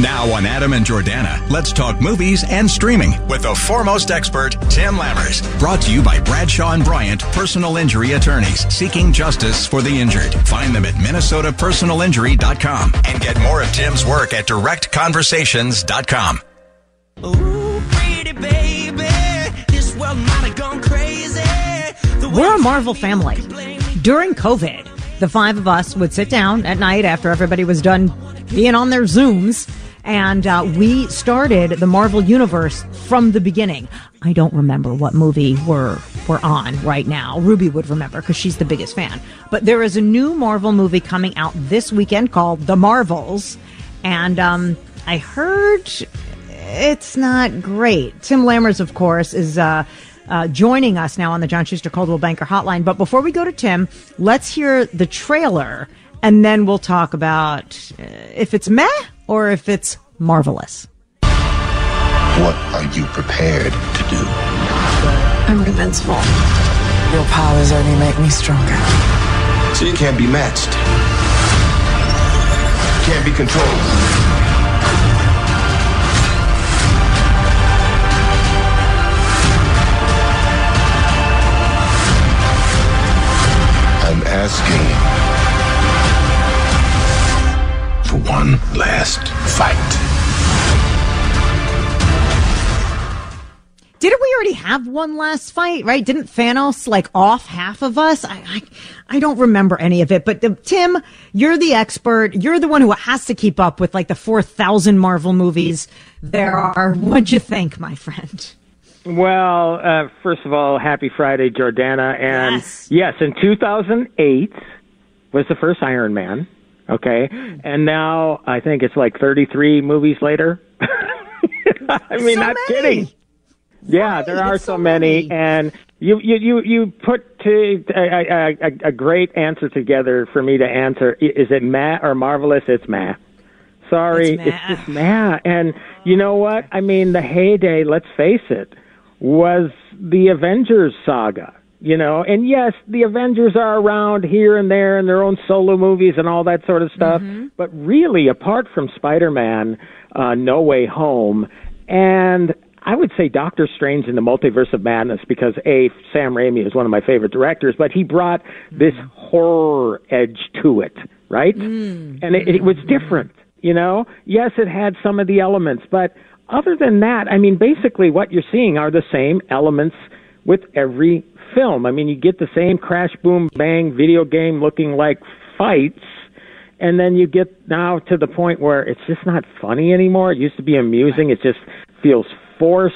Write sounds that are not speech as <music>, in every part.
Now on Adam and Jordana, let's talk movies and streaming with the foremost expert, Tim Lammers. Brought to you by Bradshaw and Bryant Personal Injury Attorneys, seeking justice for the injured. Find them at minnesotapersonalinjury.com and get more of Tim's work at directconversations.com. Ooh, pretty baby, this world might have gone crazy. We're a Marvel family. During COVID, the five of us would sit down at night after everybody was done being on their Zooms, and uh, we started the Marvel Universe from the beginning. I don't remember what movie we're we're on right now. Ruby would remember because she's the biggest fan. But there is a new Marvel movie coming out this weekend called The Marvels, and um, I heard it's not great. Tim Lammers, of course, is uh, uh, joining us now on the John Schuster Coldwell Banker Hotline. But before we go to Tim, let's hear the trailer, and then we'll talk about uh, if it's meh or if it's marvelous. What are you prepared to do? I'm invincible. Your powers only make me stronger. So you can't be matched. Can't be controlled. Have one last fight? Right? Didn't Thanos like off half of us? I I, I don't remember any of it. But the, Tim, you're the expert. You're the one who has to keep up with like the four thousand Marvel movies there are. What'd you think, my friend? Well, uh, first of all, happy Friday, Jordana. And Yes. yes, in 2008 was the first Iron Man. Okay. And now I think it's like 33 movies later. <laughs> I mean, So not many. kidding. Yeah, Right, there are so so many, and you you you you put to a, a, a, a great answer together for me to answer. Is it meh or marvelous? It's meh. Sorry, It's it's just meh. And you know what? I mean, the heyday. Let's face it, was the Avengers saga. You know, and yes, the Avengers are around here and there in their own solo movies and all that sort of stuff. But really, apart from Spider-Man, uh, No Way Home, and I would say Doctor Strange in the Multiverse of Madness because a Sam Raimi is one of my favorite directors, but he brought this horror edge to it, right? Mm. And it, it was different, you know. Yes, it had some of the elements, but other than that, I mean, basically what you're seeing are the same elements with every film. I mean, you get the same crash, boom, bang video game looking like fights and then you get now to the point where it's just not funny anymore. It used to be amusing. It just feels forced.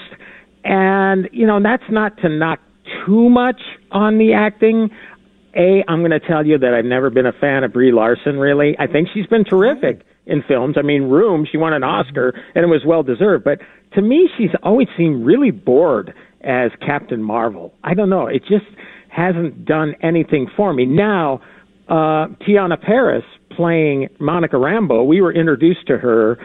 And, you know, that's not to knock too much on the acting. A, I'm going to tell you that I've never been a fan of Brie Larson, really. I think she's been terrific in films. I mean, Room, she won an Oscar, and it was well deserved. But to me, she's always seemed really bored as Captain Marvel. I don't know. It just hasn't done anything for me. Now, uh, Teyonah Parris playing Monica Rambeau, we were introduced to her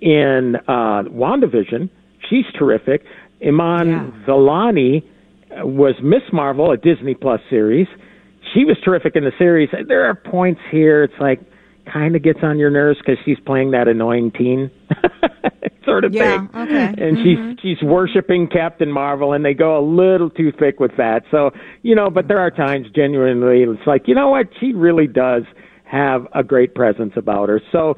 in uh, WandaVision. She's terrific. Iman Yeah. Vellani uh, was Miss Marvel, a Disney Plus series. She was terrific in the series. There are points here. It's like kind of gets on your nerves because she's playing that annoying teen <laughs> sort of Yeah, thing. okay. And she's she's worshiping Captain Marvel, and they go a little too thick with that. So you know, but there are times genuinely it's like you know what she really does have a great presence about her. So.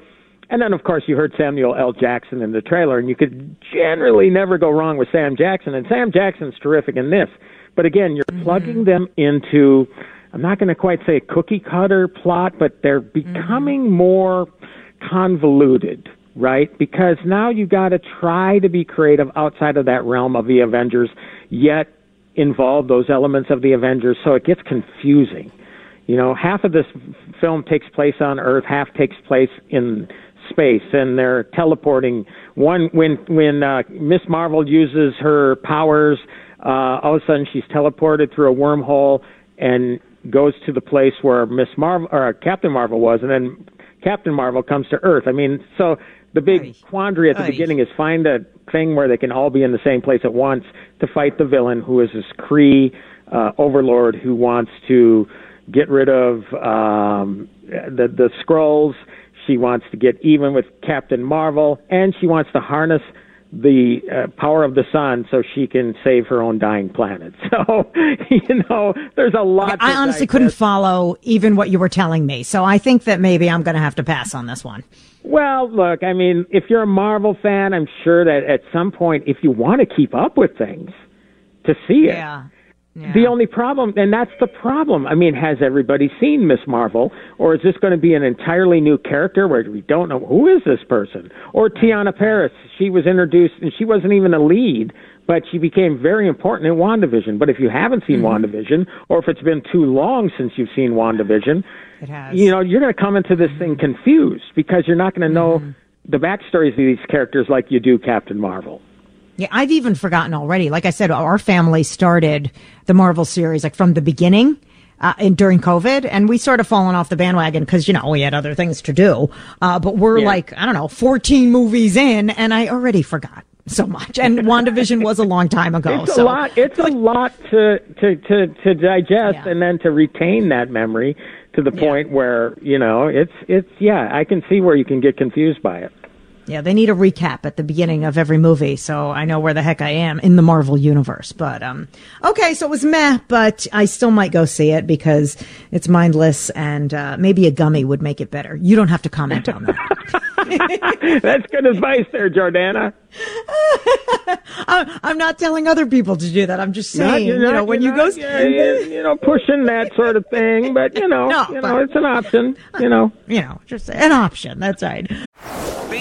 And then, of course, you heard Samuel L. Jackson in the trailer, and you could generally never go wrong with Sam Jackson. And Sam Jackson's terrific in this. But again, you're mm-hmm. plugging them into, I'm not going to quite say a cookie cutter plot, but they're mm-hmm. becoming more convoluted, right? Because now you've got to try to be creative outside of that realm of the Avengers, yet involve those elements of the Avengers, so it gets confusing. You know, half of this film takes place on Earth, half takes place in space and they're teleporting. One when when uh, Miss Marvel uses her powers, uh, all of a sudden she's teleported through a wormhole and goes to the place where Miss Marvel or Captain Marvel was, and then Captain Marvel comes to Earth. I mean, so the big Aye. quandary at the Aye. beginning is find a thing where they can all be in the same place at once to fight the villain, who is this Kree uh, overlord who wants to get rid of um, the the scrolls. She wants to get even with Captain Marvel, and she wants to harness the uh, power of the sun so she can save her own dying planet. <laughs> So, you know, there's a lot. I honestly couldn't follow even what you were telling me. So I think that maybe I'm going to have to pass on this one. Well, look, I mean, if you're a Marvel fan, I'm sure that at some point, if you want to keep up with things, to see it. Yeah. The only problem, and that's the problem. I mean, has everybody seen Miss Marvel, or is this going to be an entirely new character where we don't know who is this person? Or Teyonah Parris, she was introduced and she wasn't even a lead, but she became very important in WandaVision. But if you haven't seen mm-hmm. WandaVision, or if it's been too long since you've seen WandaVision, It has. you know, you're going to come into this thing mm-hmm. confused because you're not going to know mm-hmm. the backstories of these characters like you do Captain Marvel. Yeah, I've even forgotten already. Like I said, our family started the Marvel series like from the beginning. Uh, and during COVID, and we sort of fallen off the bandwagon because you know we had other things to do. Uh, but we're Yeah. like I don't know, fourteen movies in, and I already forgot so much. And <laughs> WandaVision was a long time ago. It's so a lot. It's a lot to to to to digest Yeah. and then to retain that memory to the point where you know it's it's yeah. I can see where you can get confused by it. Yeah, they need a recap at the beginning of every movie, so I know where the heck I am in the Marvel universe. But um, okay, so it was meh, but I still might go see it because it's mindless, and uh, maybe a gummy would make it better. You don't have to comment on that. <laughs> <laughs> That's good advice there, Jordana. I- <laughs> I'm not telling other people to do that. I'm just Not- saying, you're you not- know, when you you're go, yeah, yeah, you know, pushing that sort of thing, but you know, No, you but- know, it's an option. You know. you know, just an option. That's right.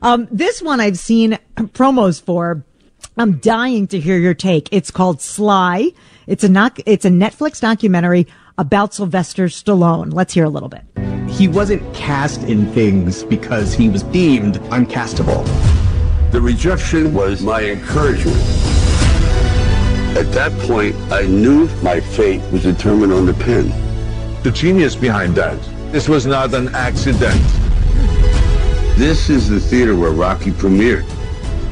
Um, this one I've seen promos for. I'm dying to hear your take. It's called Sly. It's a knock, it's a Netflix documentary about Sylvester Stallone. Let's hear a little bit. He wasn't cast in things because he was deemed uncastable. The rejection was my encouragement. At that point, I knew my fate was determined on the pen. the genius behind that. This was not an accident. This is the theater where Rocky premiered.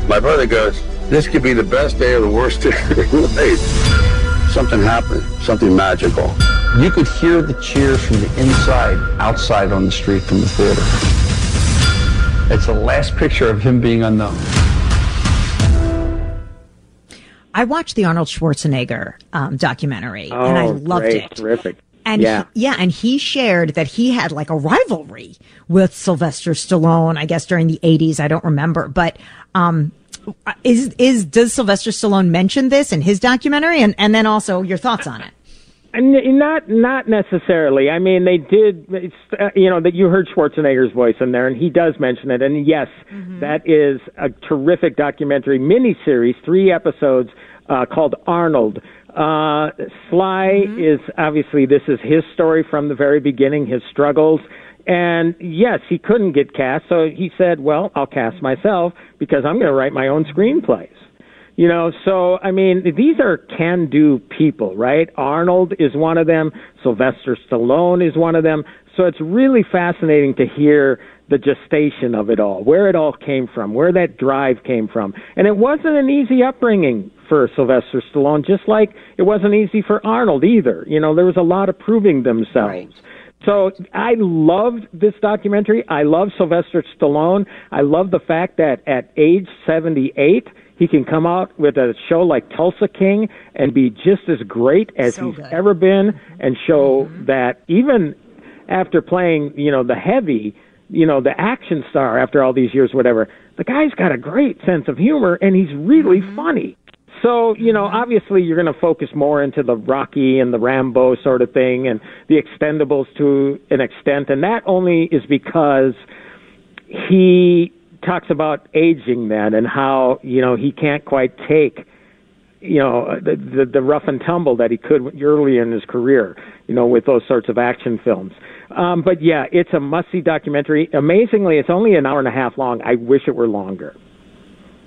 My brother goes, this could be the best day or the worst day of the day. Something happened, something magical. You could hear the cheers from the inside, outside on the street from the theater. It's the last picture of him being unknown. I watched the Arnold Schwarzenegger um, documentary and I Oh, loved great, it. Terrific. And yeah. he, yeah, and he shared that he had like a rivalry with Sylvester Stallone, I guess during the 80s, I don't remember, but um is is does Sylvester Stallone mention this in his documentary and and then also your thoughts on it? N- Not not necessarily. I mean, they did. It's, uh, you know that you heard Schwarzenegger's voice in there, and he does mention it. And yes, that is a terrific documentary miniseries, three episodes uh, called Arnold. Uh, Sly is obviously this is his story from the very beginning, his struggles. And yes, he couldn't get cast, so he said, "Well, I'll cast myself because I'm going to write my own screenplays." You know, so I mean, these are can-do people, right? Arnold is one of them. Sylvester Stallone is one of them. So it's really fascinating to hear the gestation of it all, where it all came from, where that drive came from. And it wasn't an easy upbringing for Sylvester Stallone, just like it wasn't easy for Arnold either. You know, there was a lot of proving themselves. So I loved this documentary. I love Sylvester Stallone. I love the fact that at age 78, he can come out with a show like Tulsa King and be just as great as So he's good. ever been and show mm-hmm. that even after playing, you know, the heavy, you know, the action star after all these years, whatever. The guy's got a great sense of humor and he's really mm-hmm. funny. So, you know, mm-hmm. obviously you're going to focus more into the Rocky and the Rambo sort of thing and the Expendables to an extent. And that only is because he talks about aging then and how, you know, he can't quite take, you know, the, the, the rough and tumble that he could early in his career, you know, with those sorts of action films. Um, but yeah, it's a must see documentary. Amazingly, it's only an hour and a half long. I wish it were longer.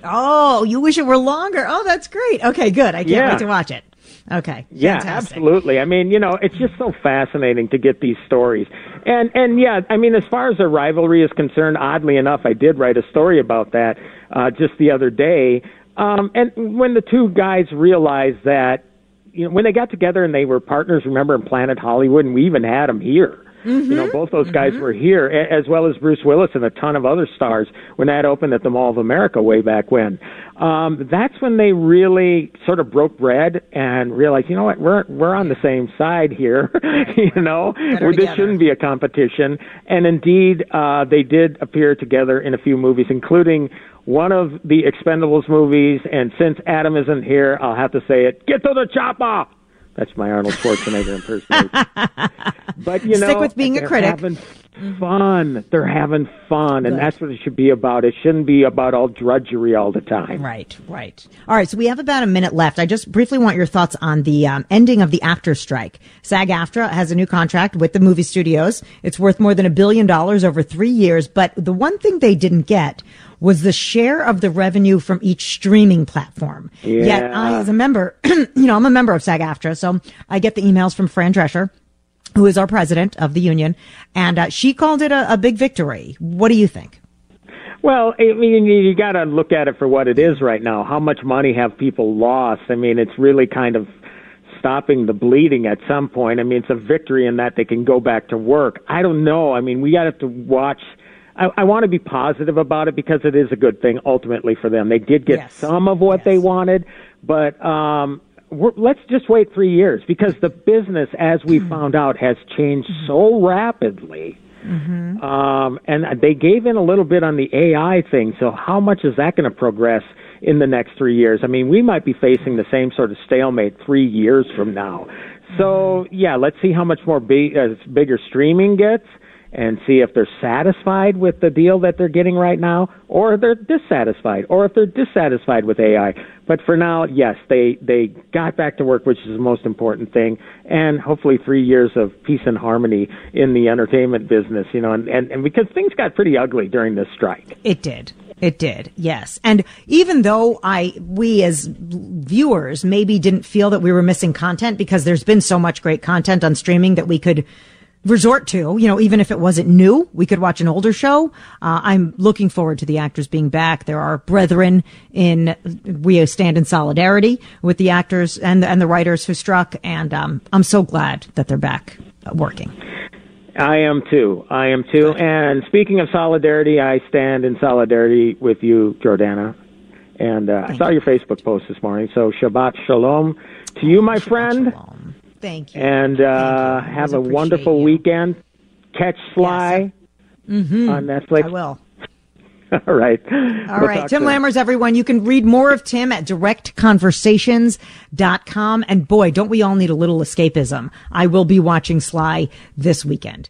Oh, you wish it were longer. Oh, that's great. Okay, good. I can't Yeah. wait to watch it. Okay. Yeah, fantastic. absolutely. I mean, you know, it's just so fascinating to get these stories. And and yeah, I mean, as far as the rivalry is concerned, oddly enough, I did write a story about that uh, just the other day. Um, and when the two guys realized that, you know, when they got together and they were partners, remember in Planet Hollywood, and we even had them here. You know, both those guys were here, as well as Bruce Willis and a ton of other stars when that opened at the Mall of America way back when. Um, that's when they really sort of broke bread and realized, you know what, we're we're on the same side here. <laughs> you know, this together. shouldn't be a competition. And indeed, uh, they did appear together in a few movies, including one of the Expendables movies. And since Adam isn't here, I'll have to say it: "Get to the chopper." That's my Arnold Schwarzenegger impersonation. <laughs> but you know, Stick with being a they're critic. Having fun. They're having fun, and that's what it should be about. It shouldn't be about all drudgery all the time. Right, right. All right, so we have about a minute left. I just briefly want your thoughts on the um, ending of the AFTRA strike. SAG AFTRA has a new contract with the movie studios. It's worth more than a billion dollars over three years, but the one thing they didn't get was the share of the revenue from each streaming platform. Yeah. Yet. I, as a member, <clears throat> you know, I'm a member of SAG AFTRA, so I get the emails from Fran Drescher who is our president of the union, and uh, she called it a, a big victory. What do you think? Well, I mean, you got to look at it for what it is right now. How much money have people lost? I mean, it's really kind of stopping the bleeding at some point. I mean, it's a victory in that they can go back to work. I don't know. I mean, we got to watch. I, I want to be positive about it because it is a good thing ultimately for them. They did get Yes. some of what they wanted, but um, we're, let's just wait three years because the business, as we found out, has changed so rapidly. Um, and they gave in a little bit on the AI thing. So how much is that going to progress in the next three years? I mean, we might be facing the same sort of stalemate three years from now. So yeah, let's see how much more big, uh, bigger streaming gets. And see if they're satisfied with the deal that they're getting right now, or they're dissatisfied, or if they're dissatisfied with AI. But for now, yes, they they got back to work, which is the most important thing, and hopefully three years of peace and harmony in the entertainment business. You know, and and, and because things got pretty ugly during this strike. It did. It did. Yes. And even though I, we as viewers maybe didn't feel that we were missing content because there's been so much great content on streaming that we could resort to, you know, even if it wasn't new, we could watch an older show. Uh, I'm looking forward to the actors being back. There are brethren in, we stand in solidarity with the actors and, and the writers who struck. And, um, I'm so glad that they're back uh, working. I am too. I am too. And speaking of solidarity, I stand in solidarity with you, Jordana. And uh, I saw your Facebook post this morning. So Shabbat Shalom to you, my friend. Shalom. Thank you. And uh, Thank you. have a wonderful you. weekend. Catch Sly on Netflix. I will. <laughs> All right. All right. Tim Lammers, everyone. You can read more of Tim at directconversations.com. And boy, don't we all need a little escapism. I will be watching Sly this weekend.